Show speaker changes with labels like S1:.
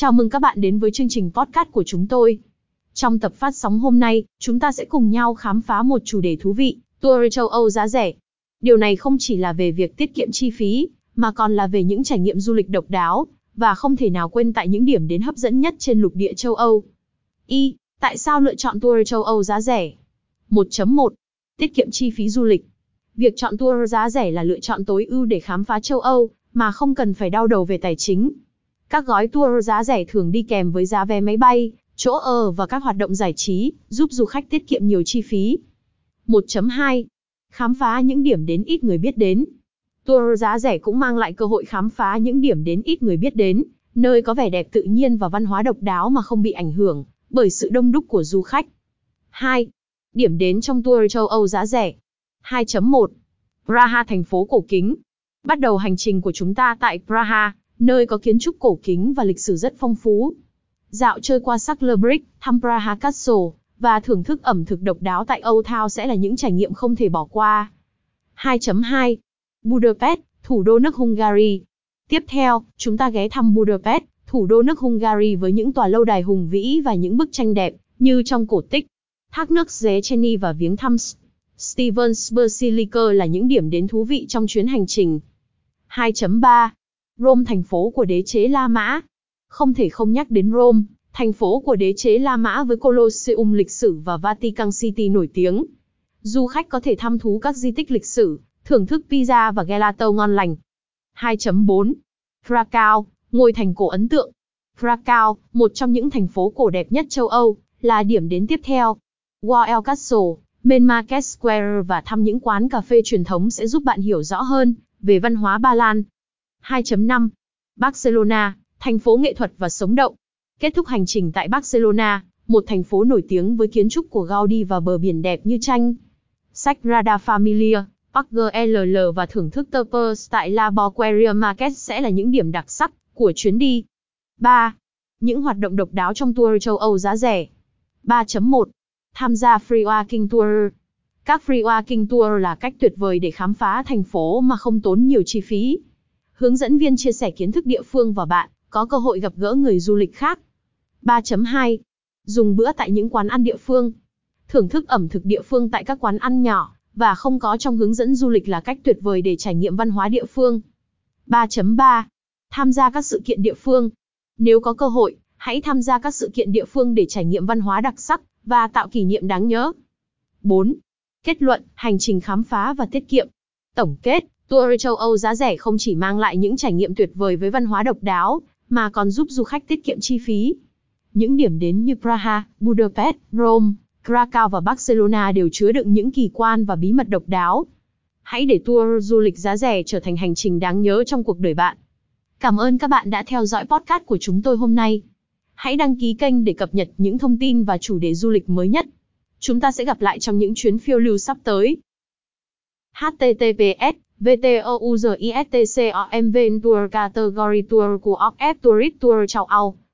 S1: Chào mừng các bạn đến với chương trình podcast của chúng tôi. Trong tập phát sóng hôm nay, chúng ta sẽ cùng nhau khám phá một chủ đề thú vị, tour châu Âu giá rẻ. Điều này không chỉ là về việc tiết kiệm chi phí, mà còn là về những trải nghiệm du lịch độc đáo, và không thể nào quên tại những điểm đến hấp dẫn nhất trên lục địa châu Âu. Y. Tại sao lựa chọn tour châu Âu giá rẻ? 1.1. Tiết kiệm chi phí du lịch. Việc chọn tour giá rẻ là lựa chọn tối ưu để khám phá châu Âu, mà không cần phải đau đầu về tài chính. Các gói tour giá rẻ thường đi kèm với giá vé máy bay, chỗ ở và các hoạt động giải trí, giúp du khách tiết kiệm nhiều chi phí. 1.2. Khám phá những điểm đến ít người biết đến. Tour giá rẻ cũng mang lại cơ hội khám phá những điểm đến ít người biết đến, nơi có vẻ đẹp tự nhiên và văn hóa độc đáo mà không bị ảnh hưởng bởi sự đông đúc của du khách. 2. Điểm đến trong tour châu Âu giá rẻ. 2.1. Praha thành phố cổ kính. Bắt đầu hành trình của chúng ta tại Praha, nơi có kiến trúc cổ kính và lịch sử rất phong phú. Dạo chơi qua Saklerbrick, thăm Praha Castle, và thưởng thức ẩm thực độc đáo tại Old Town sẽ là những trải nghiệm không thể bỏ qua. 2.2. Budapest, thủ đô nước Hungary. Tiếp theo, chúng ta ghé thăm Budapest, thủ đô nước Hungary với những tòa lâu đài hùng vĩ và những bức tranh đẹp, như trong cổ tích. Thác nước Széchenyi và viếng thăm Stevens Basilica là những điểm đến thú vị trong chuyến hành trình. 2.3. Rome thành phố của đế chế La Mã. Không thể không nhắc đến Rome, thành phố của đế chế La Mã với Colosseum lịch sử và Vatican City nổi tiếng. Du khách có thể thăm thú các di tích lịch sử, thưởng thức pizza và gelato ngon lành. 2.4. Krakow, ngôi thành cổ ấn tượng. Krakow, một trong những thành phố cổ đẹp nhất châu Âu, là điểm đến tiếp theo. Wall Castle, Main Market Square và thăm những quán cà phê truyền thống sẽ giúp bạn hiểu rõ hơn về văn hóa Ba Lan. 2.5. Barcelona, thành phố nghệ thuật và sống động. Kết thúc hành trình tại Barcelona, một thành phố nổi tiếng với kiến trúc của Gaudi và bờ biển đẹp như tranh. Sagrada Familia, Park LL và thưởng thức tapas tại La Boqueria Market sẽ là những điểm đặc sắc của chuyến đi. 3. Những hoạt động độc đáo trong tour châu Âu giá rẻ. 3.1. Tham gia Free Walking Tour. Các Free Walking Tour là cách tuyệt vời để khám phá thành phố mà không tốn nhiều chi phí. Hướng dẫn viên chia sẻ kiến thức địa phương và bạn có cơ hội gặp gỡ người du lịch khác. 3.2. Dùng bữa tại những quán ăn địa phương. Thưởng thức ẩm thực địa phương tại các quán ăn nhỏ và không có trong hướng dẫn du lịch là cách tuyệt vời để trải nghiệm văn hóa địa phương. 3.3. Tham gia các sự kiện địa phương. Nếu có cơ hội, hãy tham gia các sự kiện địa phương để trải nghiệm văn hóa đặc sắc và tạo kỷ niệm đáng nhớ. 4. Kết luận, hành trình khám phá và tiết kiệm. Tổng kết, tour châu Âu giá rẻ không chỉ mang lại những trải nghiệm tuyệt vời với văn hóa độc đáo, mà còn giúp du khách tiết kiệm chi phí. Những điểm đến như Praha, Budapest, Rome, Krakow và Barcelona đều chứa đựng những kỳ quan và bí mật độc đáo. Hãy để tour du lịch giá rẻ trở thành hành trình đáng nhớ trong cuộc đời bạn. Cảm ơn các bạn đã theo dõi podcast của chúng tôi hôm nay. Hãy đăng ký kênh để cập nhật những thông tin và chủ đề du lịch mới nhất. Chúng ta sẽ gặp lại trong những chuyến phiêu lưu sắp tới. https VTOUZISTCOM Tour Category Tour của Tourist Tour Châu Âu.